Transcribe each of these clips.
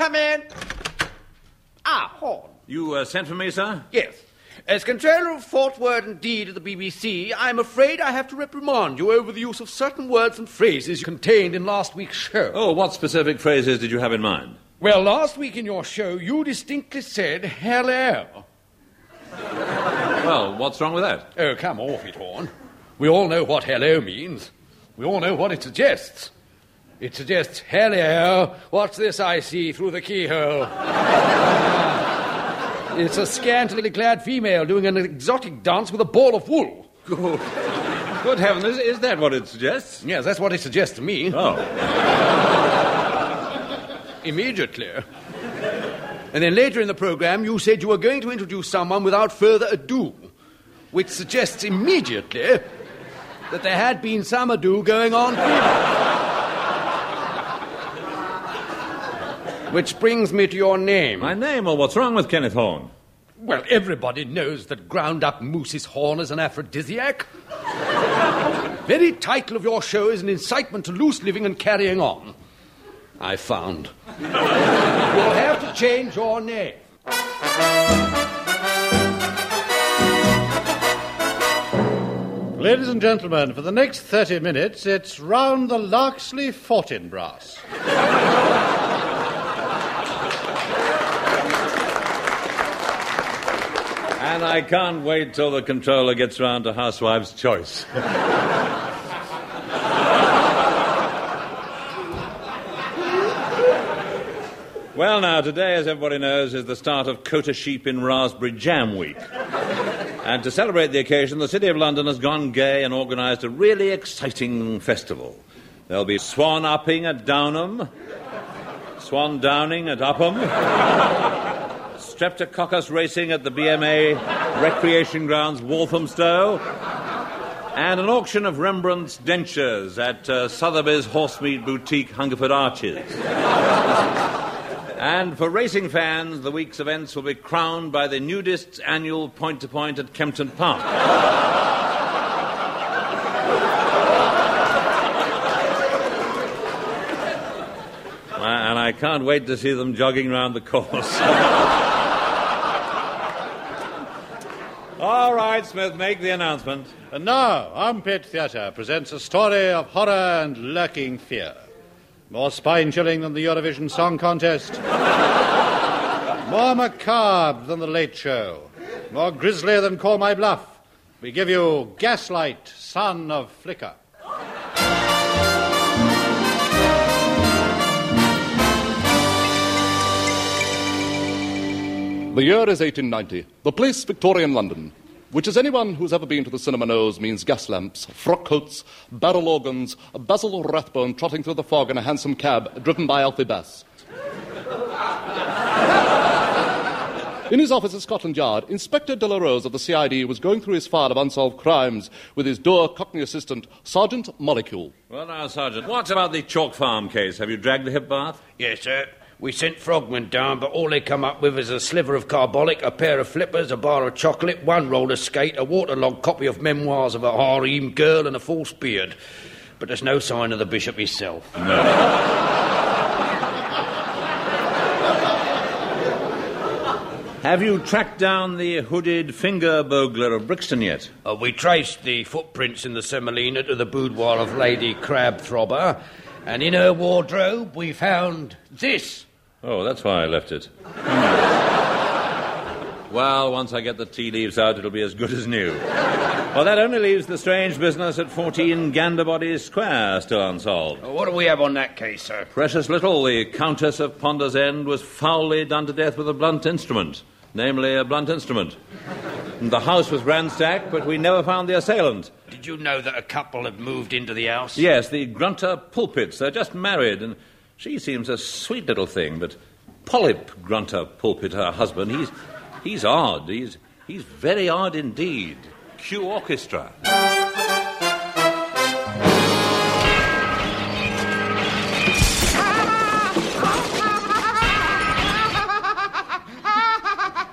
Come in. Ah, Horne. You uh, sent for me, sir? Yes. As controller of thought, word, and deed of the BBC, I'm afraid I have to reprimand you over the use of certain words and phrases contained in last week's show. Oh, what specific phrases did you have in mind? Well, last week in your show, you distinctly said hello. Well, what's wrong with that? Oh, come off it, Horne. We all know what hello means. We all know what it suggests. It suggests, hello, what's this I see through the keyhole? it's a scantily clad female doing an exotic dance with a ball of wool. Good, Good heavens, is, is that what it suggests? Yes, that's what it suggests to me. Oh. Immediately. And then later in the program, you said you were going to introduce someone without further ado, which suggests immediately that there had been some ado going on Which brings me to your name. My name, or what's wrong with Kenneth Horne? Well, everybody knows that ground up moose's horn is an aphrodisiac. Very title of your show is an incitement to loose living and carrying on. I found. You'll have to change your name. Ladies and gentlemen, for the next 30 minutes, it's round the Larksley Fortinbras. And I can't wait till the controller gets round to Housewife's Choice. well, now, today, as everybody knows, is the start of Quota Sheep in Raspberry Jam Week. And to celebrate the occasion, the City of London has gone gay and organised a really exciting festival. There'll be swan upping at Downham, swan downing at Upham, streptococcus racing at the BMA Recreation Grounds, Walthamstow, and an auction of Rembrandt's dentures at uh, Sotheby's Horsemeat Boutique, Hungerford Arches. and for racing fans, the week's events will be crowned by the nudists' annual point to point at Kempton Park. and I can't wait to see them jogging round the course. All right, Smith, make the announcement. And now, Armpit Theatre presents a story of horror and lurking fear. More spine chilling than the Eurovision Song Contest. More macabre than the Late Show. More grisly than Call My Bluff. We give you Gaslight, Son of Flicker. The year is 1890. The place, Victorian London, which, as anyone who's ever been to the cinema knows, means gas lamps, frock coats, barrel organs, Basil Rathbone trotting through the fog in a hansom cab driven by Alfie Bass. In his office at Scotland Yard, Inspector De La Rose of the CID was going through his file of unsolved crimes with his dour Cockney assistant, Sergeant Molecule. Well, now, Sergeant, what about the Chalk Farm case? Have you dragged the hip bath? Yes, sir. We sent frogmen down, but all they come up with is a sliver of carbolic, a pair of flippers, a bar of chocolate, one roller skate, a waterlogged copy of Memoirs of a Harem Girl, and a false beard. But there's no sign of the bishop himself. No. Have you tracked down the hooded finger burglar of Brixton yet? Uh, we traced the footprints in the semolina to the boudoir of Lady Crabthrobber, and in her wardrobe we found this. Oh, that's why I left it. well, once I get the tea leaves out, it'll be as good as new. Well, that only leaves the strange business at 14 Ganderbody Square still unsolved. What do we have on that case, sir? Precious little. The Countess of Ponder's End was foully done to death with a blunt instrument, namely a blunt instrument. And the house was ransacked, but we never found the assailant. Did you know that a couple had moved into the house? Yes, the Grunter Pulpits. They're just married, and she seems a sweet little thing, but Polyp Grunter Pulpit, her husband, he's, he's odd. He's, he's very odd indeed. Cue orchestra.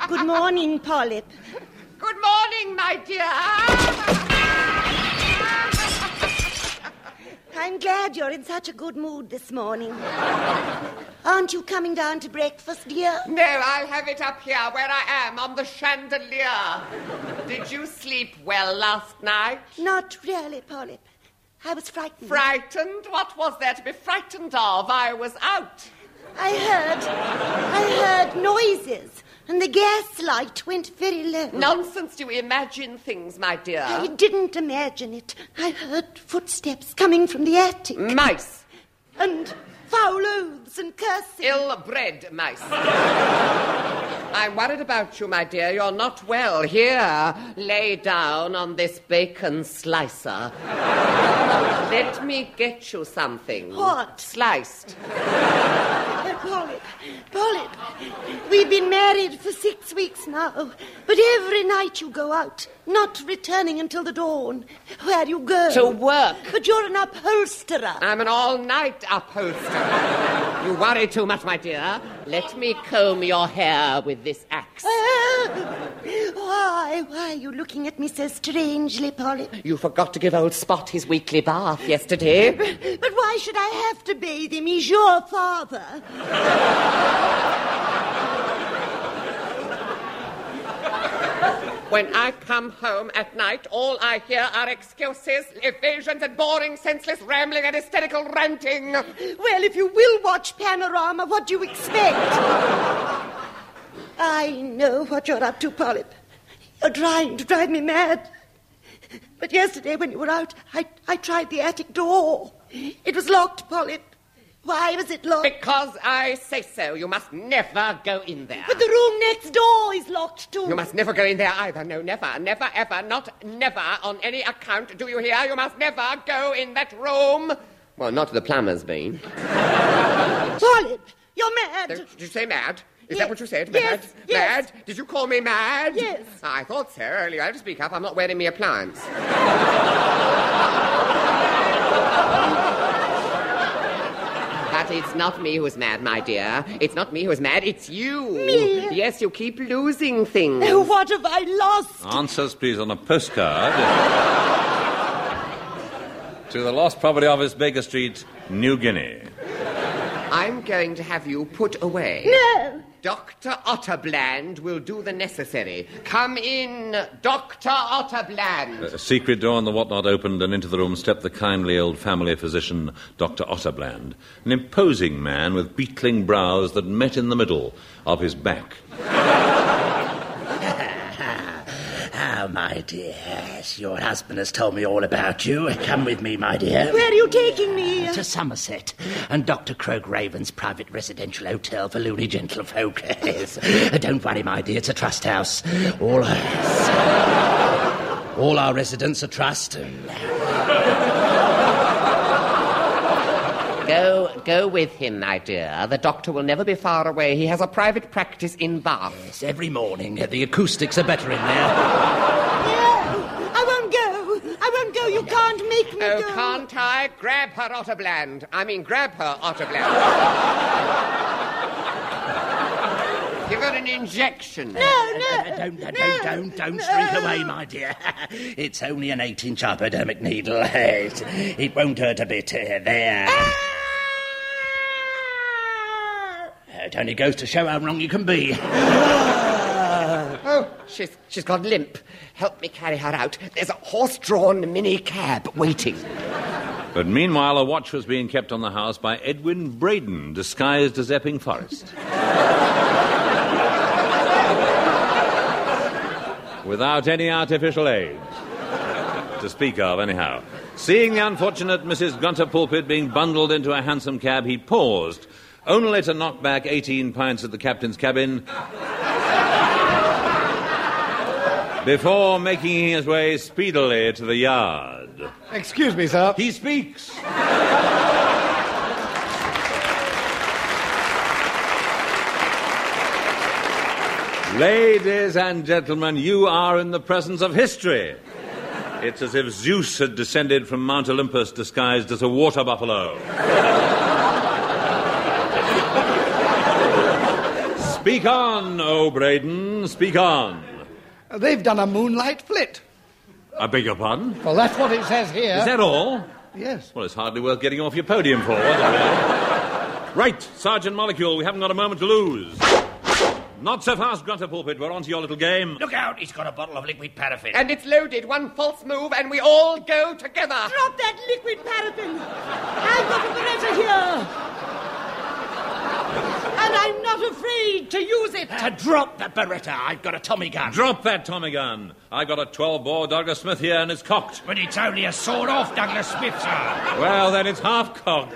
Good morning, Polyp. Good morning, my dear. I'm glad you're in such a good mood this morning. Aren't you coming down to breakfast, dear? No, I'll have it up here where I am on the chandelier. Did you sleep well last night? Not really, Polyp. I was frightened. Frightened? What was there to be frightened of? I was out. I heard. I heard noises, and the gas light went very low. Nonsense, do you imagine things, my dear. I didn't imagine it. I heard footsteps coming from the attic. Mice. And foul oaths and curses. Ill-bred mice. I'm worried about you, my dear. You're not well. Here, lay down on this bacon slicer. Let me get you something. What? Sliced. Uh, Polyp, Polyp, we've been married for six weeks now, but every night you go out, not returning until the dawn. Where do you go? To work. But you're an upholsterer. I'm an all-night upholsterer. You worry too much, my dear. Let me comb your hair with this axe. Ah, why, why are you looking at me so strangely, Polly? You forgot to give old Spot his weekly bath yesterday. But why should I have to bathe him? He's your father. When I come home at night, all I hear are excuses, evasions, and boring, senseless rambling and hysterical ranting. Well, if you will watch Panorama, what do you expect? I know what you're up to, Polyp. You're trying to drive me mad. But yesterday, when you were out, I, I tried the attic door. It was locked, Polyp. Why was it locked? Because I say so. You must never go in there. But the room next door is locked, too. You must never go in there either. No, never, never, ever, not never on any account. Do you hear? You must never go in that room. Well, not the plumber's been. Polyp, you're mad. Did you say mad? Is Yes. that what you said? Yes, Mad? yes. Mad? Did you call me mad? Yes. I thought so earlier. I have to speak up. I'm not wearing me appliance. But it's not me who's mad, my dear. It's not me who's mad. It's you. Me? Yes, you keep losing things. Oh, what have I lost? Answers, please, on a postcard. to the lost property office, Baker Street, New Guinea. I'm going to have you put away. No. Dr. Otterbland will do the necessary. Come in, Dr. Otterbland. A secret door in the whatnot opened, and into the room stepped the kindly old family physician, Dr. Otterbland, an imposing man with beetling brows that met in the middle of his back. My dear, yes, your husband has told me all about you. Come with me, my dear. Where are you taking me? Uh, to Somerset and Dr. Croke Raven's private residential hotel for loony gentlefolk. Yes. Uh, don't worry, my dear, it's a trust house. All ours. All our residents are trust. Go, go with him, my dear. The doctor will never be far away. He has a private practice in Bath. Yes, every morning. Uh, the acoustics are better in there. No, I won't go. I won't go. You can't make me Oh, go. can't I? Grab her, Otterbland. I mean, grab her, Otterbland. Give her an injection. No, no. Uh, uh, don't, uh, don't, no, don't, don't, don't shrink away, my dear. It's only an eight-inch hypodermic needle. It, it won't hurt a bit. Uh, There. Ah! It only goes to show how wrong you can be. Oh, she's, she's got limp. Help me carry her out. There's a horse-drawn mini cab waiting. But meanwhile, a watch was being kept on the house by Edwin Braden, disguised as Epping Forest. Without any artificial aid. To speak of, anyhow. Seeing the unfortunate Mrs. Grunter Pulpit being bundled into a hansom cab, he paused, only to knock back 18 pints at the captain's cabin before making his way speedily to the yard. Excuse me, sir. He speaks. Ladies and gentlemen, you are in the presence of history. It's as if Zeus had descended from Mount Olympus disguised as a water buffalo. speak on, O Braden, speak on. They've done a moonlight flit. I beg your pardon? Well, that's what it says here. Is that all? Yes. Well, it's hardly worth getting off your podium for, was it? Right, Sergeant Molecule, we haven't got a moment to lose. Not so fast, Grunter Pulpit. We're on to your little game. Look out, he's got a bottle of liquid paraffin. And it's loaded. One false move, and we all go together. Drop that liquid paraffin. I've got a Beretta here. And I'm not afraid to use it. Uh, drop that Beretta. I've got a Tommy gun. Drop that Tommy gun. I've got a 12 bore Douglas Smith here, and it's cocked. But it's only a sawed off Douglas Smith, sir. Well, then it's half cocked.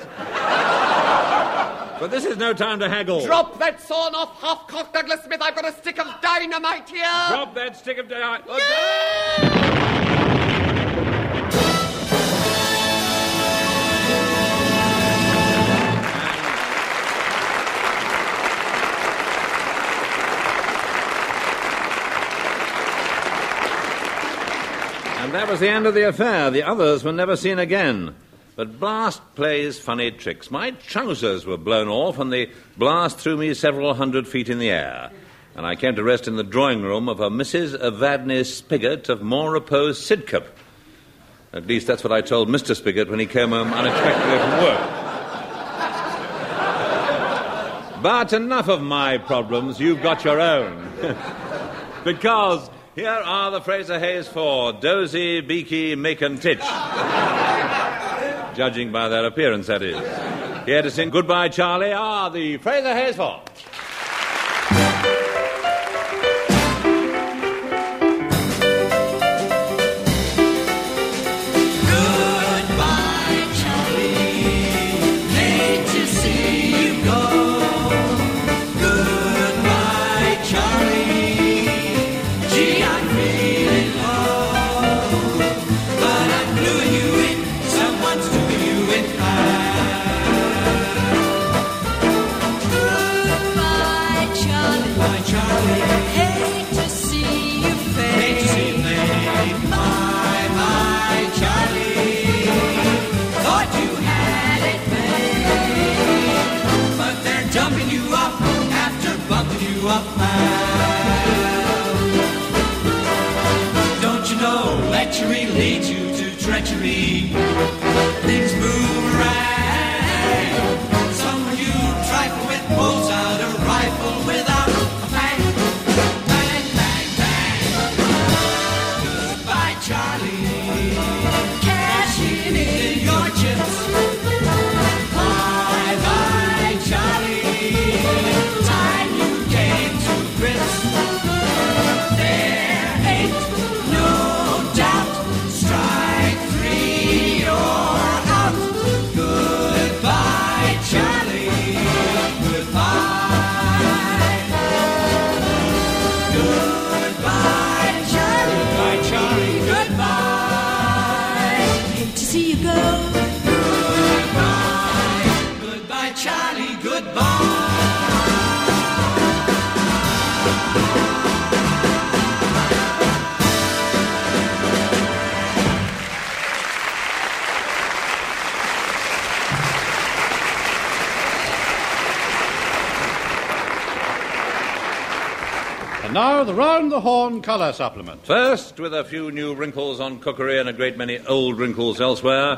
but this is no time to haggle. Drop that sawn off half cocked Douglas Smith. I've got a stick of dynamite here. Drop that stick of dynamite. And that was the end of the affair. The others were never seen again. But Blast plays funny tricks. My trousers were blown off, and the blast threw me several hundred feet in the air. And I came to rest in the drawing room of a Mrs. Evadne Spigot of More Repose Sidcup. At least that's what I told Mr. Spigot when he came home unexpectedly from work. But enough of my problems. You've got your own. because here are the Fraser Hayes Four Dozy, Beaky, Mick, and Titch. Judging by their appearance, that is. Here to sing Goodbye, Charlie are the Fraser Hayes Four. And now the round the Horne colour supplement. First, with a few new wrinkles on cookery and a great many old wrinkles elsewhere.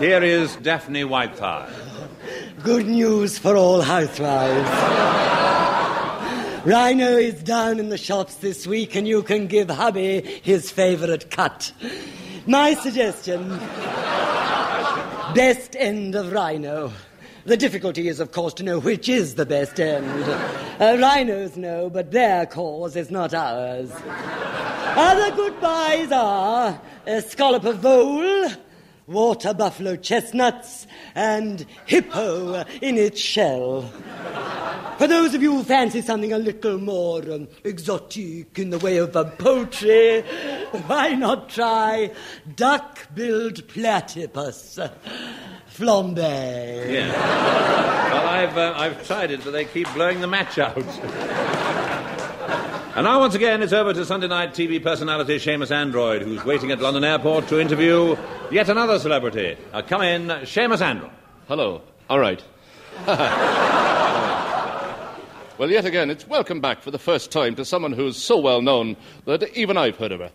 Here is Daphne Whitethigh. Good news for all housewives. Rhino is down in the shops this week, and you can give hubby his favourite cut. My suggestion best end of Rhino. The difficulty is, of course, to know which is the best end. Uh, rhinos know, but their cause is not ours. Other goodbyes are a scallop of vole, water buffalo chestnuts, and hippo in its shell. For those of you who fancy something a little more um, exotic in the way of um, poultry, why not try duck-billed platypus? Flambe. Yeah. well, I've, uh, I've tried it, but they keep blowing the match out. and now, once again, it's over to Sunday night TV personality Seamus Android, who's waiting at London Airport to interview yet another celebrity. Uh, come in, Seamus Android. Hello. All right. well, yet again, it's welcome back for the first time to someone who's so well known that even I've heard of her.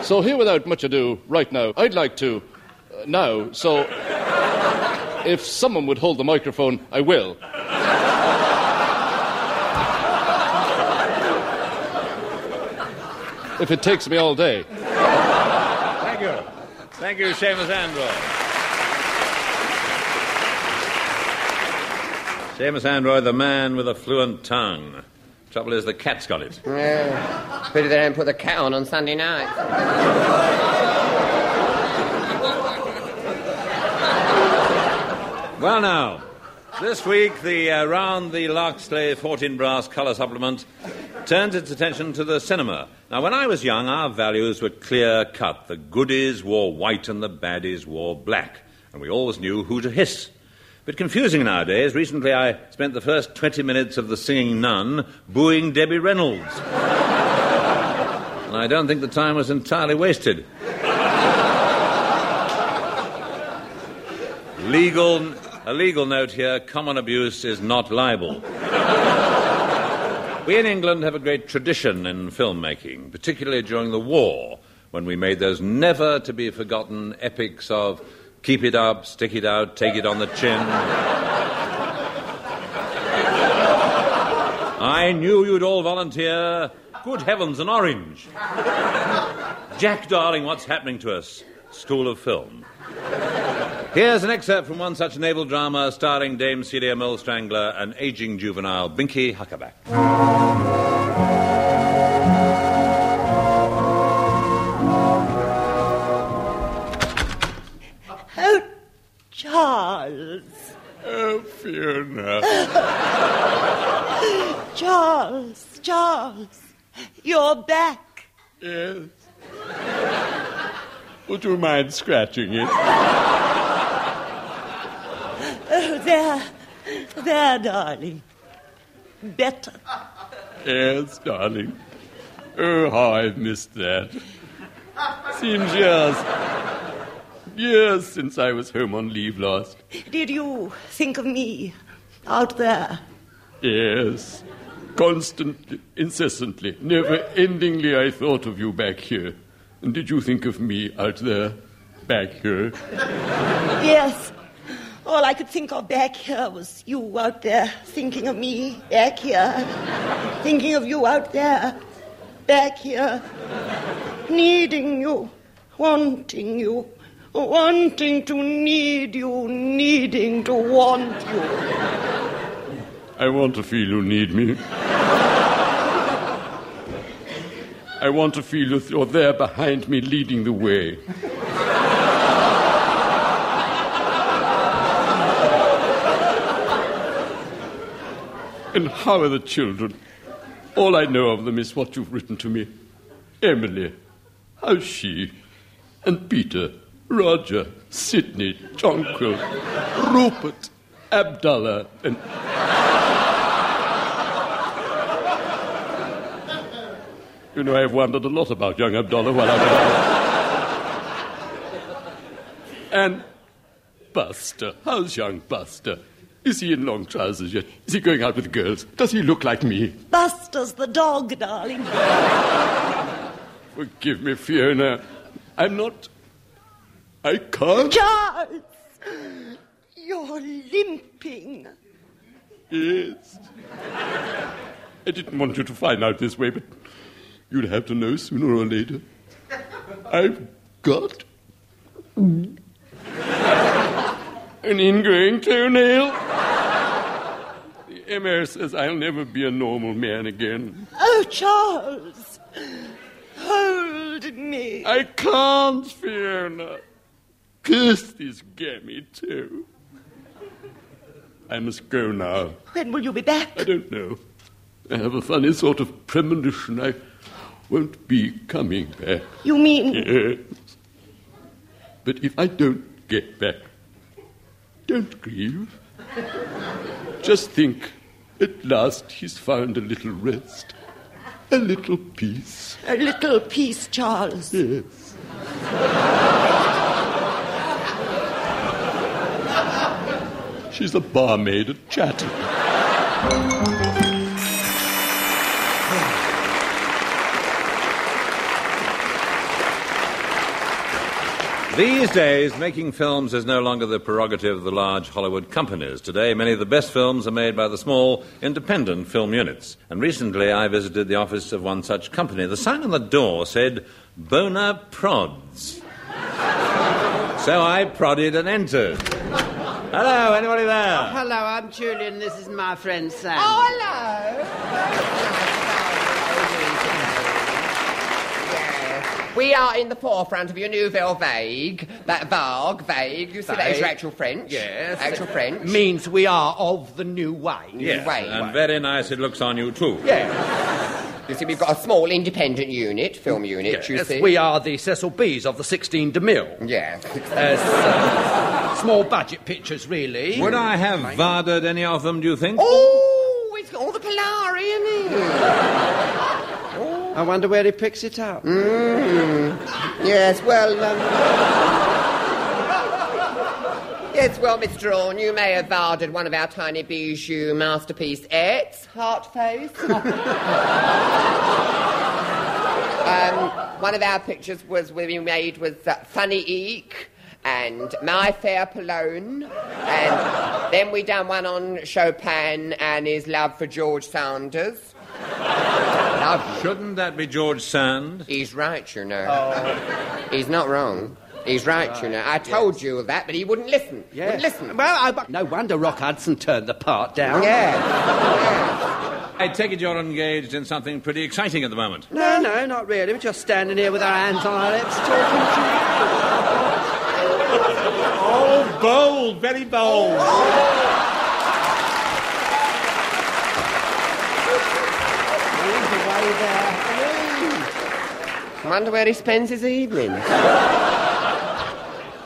so, here without much ado, right now, I'd like to. Now, so. If someone would hold the microphone, I will. if it takes me all day. Thank you. Thank you, Seamus Android. Seamus Android, the man with a fluent tongue. Trouble is, the cat's got it. Oh, pity they don't put the cat on on Sunday night. Well, now, this week, the uh, Round the Larksley Fortinbras colour supplement turns its attention to the cinema. Now, when I was young, our values were clear cut. The goodies wore white and the baddies wore black, and we always knew who to hiss. But confusing nowadays. Recently, I spent the first 20 minutes of The Singing Nun booing Debbie Reynolds. and I don't think the time was entirely wasted. Legal, a legal note here common abuse is not libel. we in England have a great tradition in filmmaking, particularly during the war, when we made those never to be forgotten epics of keep it up, stick it out, take it on the chin. I knew you'd all volunteer. Good heavens, an orange. Jack, darling, what's happening to us? School of Film. Here's an excerpt from one such naval drama starring Dame Celia Molestrangler and aging juvenile Binky Huckaback. Oh, Charles. Oh, Fiona. Charles, Charles. You're back. Yes. Would you mind scratching it? There. There, darling. Better. Yes, darling. Oh, how I've missed that. Seems years. Years since I was home on leave last. Did you think of me out there? Yes. Constantly, incessantly, never endingly, I thought of you back here. And did you think of me out there? Back here? Yes. All I could think of back here was you out there thinking of me back here. Thinking of you out there back here. Needing you, wanting you, wanting to need you, needing to want you. I want to feel you need me. I want to feel you're there behind me, leading the way. And how are the children? All I know of them is what you've written to me. Emily, how's she? And Peter, Roger, Sidney, Jonquil, Rupert, Abdallah, and. You know, I've wondered a lot about young Abdallah while I've been. and Buster. How's young Buster? Is he in long trousers yet? Is he going out with girls? Does he look like me? Buster's the dog, darling. Forgive me, Fiona. I'm not. I can't. Charles! You're limping. Yes. I didn't want you to find out this way, but you'd have to know sooner or later. I've got an ingrowing toenail. MR says I'll never be a normal man again. Oh, Charles! Hold me. I can't, Fiona. Curse this gammy, too. I must go now. When will you be back? I don't know. I have a funny sort of premonition I won't be coming back. You mean Yes. But if I don't get back, don't grieve. Just think, at last he's found a little rest, a little peace. a little peace, Charles? Yes. She's a barmaid at Chatham. These days, making films is no longer the prerogative of the large Hollywood companies. Today, many of the best films are made by the small, independent film units. And recently, I visited the office of one such company. The sign on the door said, Bona Prods. so I prodded and entered. Hello, anybody there? Hello, I'm Julian. This is my friend Sam. Oh, hello. We are in the forefront of your Nouvelle Vague. That vague, vague. You see, that is your actual French. Yes. Actual French. Means we are of the new way. Yes, Wait, and very nice it looks on you, too. Yeah. you see, we've got a small independent unit, film unit, you Yes, see. we are the Cecil B's of the 16 DeMille. Yeah. As, uh, small budget pictures, really. Would I have varded any of them, do you think? Oh, it's got all the Polari in it. I wonder where he picks it up. Yes, well, um... Yes, well, Mr. Orne, you may have varded one of our tiny bijou masterpiece It's Heart Face. um, one of our pictures was we made with uh, Funny Eek and My Fair Polone. And then we done one on Chopin and his love for George Sanders. Love Shouldn't that be George Sand? He's right, you know. Oh. He's not wrong. He's right, you know. I told you that, but he wouldn't listen. Wouldn't listen. Well, I, no wonder Rock Hudson turned the part down. Yeah. I take it you're engaged in something pretty exciting at the moment. No, no, not really. We're just standing here with our hands on our lips talking to you. Oh, bold, very bold. Oh. I wonder where he spends his evenings.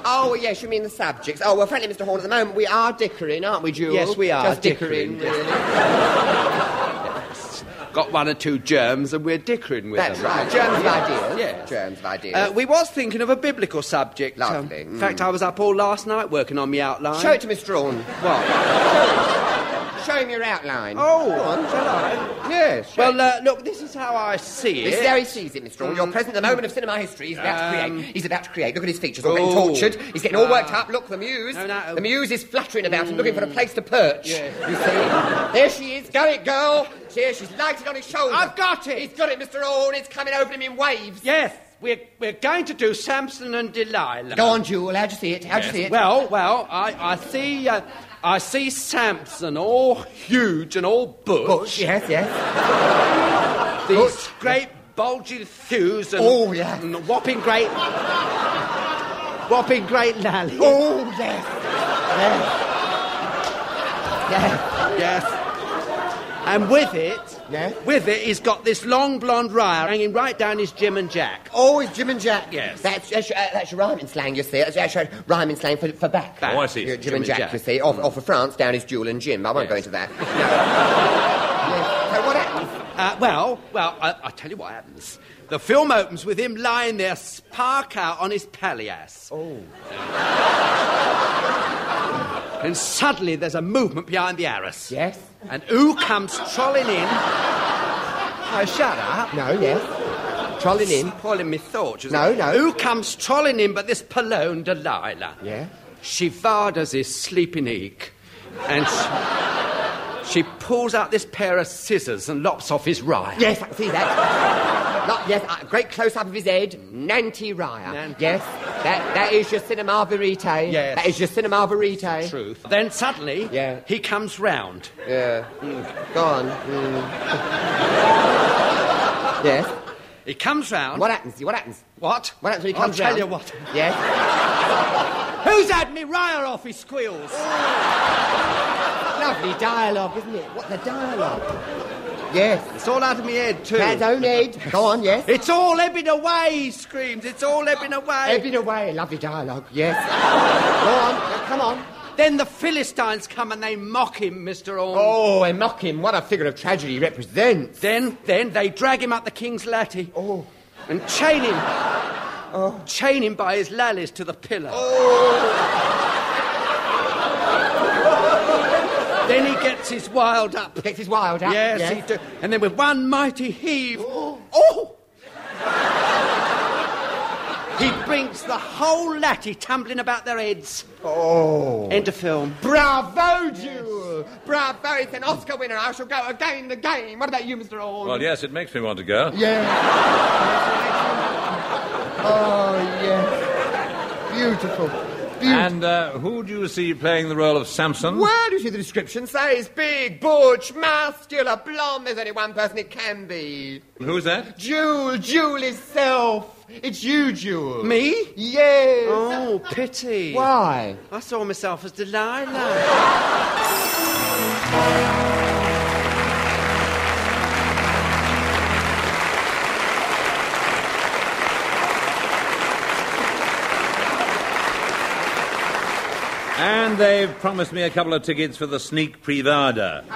Oh, yes, you mean the subjects. Oh, well, frankly, Mr. Horne, at the moment we are dickering, aren't we, Jules? Yes, we are Just dickering, dickering, really. Got one or two germs and we're dickering with That's them. That's right. Germs of ideas. Yes. Germs of ideas. Uh, we was thinking of a biblical subject. um, Lovely, in fact, I was up all last night working on my outline. Show it to Mr. Horne. What? Show him your outline. Oh, Go on. shall I? Yes. Well, uh, look, this is how I see it. This is how he sees it, Mr. Orne. You're present at the moment of cinema history. He's about to Um, create. He's about to create. Look at his features, all getting oh. tortured. He's getting all worked up. Look, the muse. No, no. The muse is fluttering about and looking for a place to perch. Yeah. You see? There she is. Go it, girl. Here, she's lighted on his shoulder. I've got it. He's got it, Mr. Orne. It's coming over him in waves. Yes, we're, we're going to do Samson and Delilah. Go on, Jewel. How do you see it? How'd you see it? Well, well, I, I see. Uh, I see Samson all huge and all butch. Bush, yes, yes. These great bulgy thews and, Oh, yeah. and whopping great, whopping great lally. Oh, yes. Yes. Yes. Yes. And with it, Yeah? with it, he's got this long blonde wire hanging right down his Jim and Jack. Oh, it's Jim and Jack. Yes. That's, that's, uh, that's your rhyming slang, you see. That's, that's your rhyming slang for, for back. Oh, I see. Jim, Jim and Jack, you see. Off, off of France, down is Jewel and Jim. I won't go into that. Yes. So what happens? Uh, well, well, I, I'll tell you what happens. The film opens with him lying there, spark out on his palliasse. Oh. and suddenly there's a movement behind the arras. Yes? And who comes trolling in? Oh, shut up. No, yes. Trolling in. Spoiling me thoughts. No, it? no. Who comes trolling in but this Palone Delilah? Yeah? She varders his sleeping eek. And she, she pulls out this pair of scissors and lops off his rye. Yes, I can see that. Not, yes, a great close up of his head. Nanty Raya. Nanty. Yes, that, that is your cinema verite. Yes. That is your cinema verite. Truth. Then suddenly, Yeah. he comes round. Yeah. Go on. Mm. yes. He comes round. What happens? What happens? What? What happens when he I'll tell round? you what. Yes. Who's had me ryer off his squeals? Lovely dialogue, isn't it? What the dialogue? Yes. It's all out of my head, too. Man's own head. Go on, yes. It's all ebbing away, he screams. It's all ebbing away. Ebbing away. Lovely dialogue. Yes. Go on. Come on. Then the Philistines come and they mock him, Mr. Orme. Oh, and mock him. What a figure of tragedy he represents. Then, then they drag him up the king's latty. Oh. And chain him. Oh. Chain him by his lallies to the pillar. then he gets his wild up. Gets his wild up. Yes, he do. And then with one mighty heave, oh! he brings the whole laddie tumbling about their heads. Oh. End of film. Bravo, Jewel! Bravo, it's an Oscar winner. I shall go again the game. What about you, Mr. Horne? Well, yes, it makes me want to go. Yeah. oh, yes. Beautiful. Beautiful. And uh, who do you see playing the role of Samson? Well, do you see, the description says big, butch, muscular, blonde. There's only one person it can be. Who's that? Jewel, Jewel itself. It's you, Jewel. Me? Yes. Oh, pity. Why? I saw myself as Delilah. And they've promised me a couple of tickets for the sneak privada.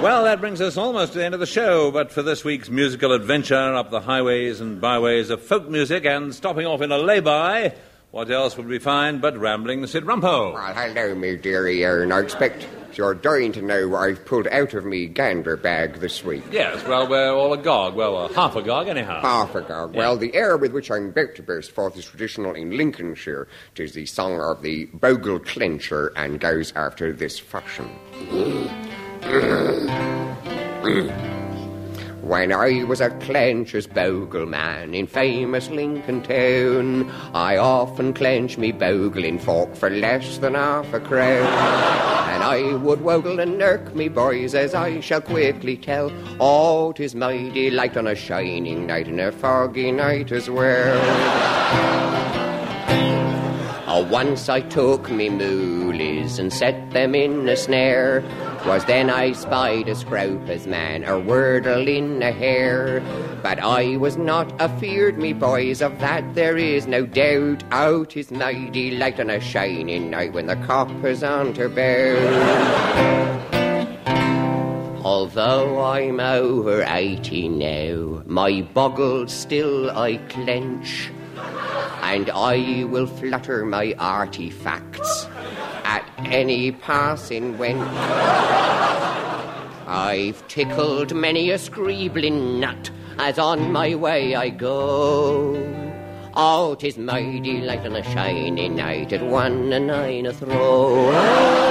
well, that brings us almost to the end of the show, but for this week's musical adventure up the highways and byways of folk music and stopping off in a lay-by, what else would we find but Rambling Sid Rumpo? Well, hello, me dearie Aaron. I expect you're dying to know what I've pulled out of me gander bag this week. Yes, well, we're all agog. Well, uh, half agog, anyhow. Half a gog. Well, the air with which I'm about to burst forth is traditional in Lincolnshire. It is the song of the Bogle Clencher and goes after this fashion. When I was a clencher's bogle man in famous Lincoln town, I often clenched me bogling fork for less than half a crown. And I would wogle and irk me boys, as I shall quickly tell. Oh, 'tis my delight on a shining night and a foggy night as well. Once I took me moolies and set them in a snare. 'Twas then I spied a scroper's man, a wordle in a hair. But I was not afeard, me boys, of that there is no doubt. Out is my delight on a shining night when the copper's on her bow. Although I'm over eighty now, my boggle still I clench and I will flutter my artifacts at any passing wench. I've tickled many a scribbling nut as on my way I go. Oh, 'tis my delight on a shiny night at one and nine a throw.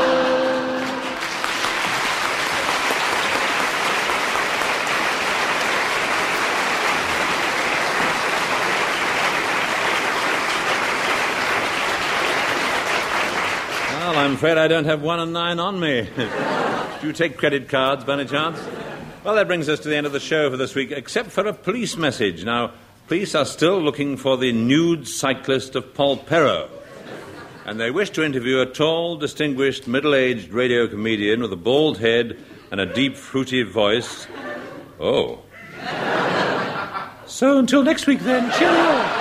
Well, I'm afraid I don't have one and nine on me. Do you take credit cards by any chance? Well, that brings us to the end of the show for this week, except for a police message. Now, police are still looking for the nude cyclist of Polperro. And they wish to interview a tall, distinguished, middle aged radio comedian with a bald head and a deep, fruity voice. Oh. So until next week, then, cheerio!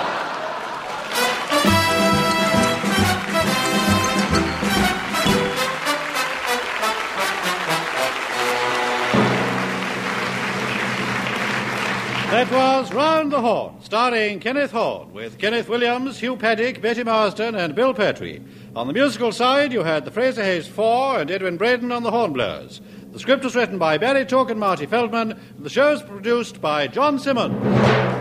That was Round the Horne, starring Kenneth Horne, with Kenneth Williams, Hugh Paddick, Betty Marsden, and Bill Pertwee. On the musical side, you had the Fraser Hayes Four and Edwin Braden on the hornblowers. The script was written by Barry Took and Marty Feldman, and the show's produced by John Simmonds.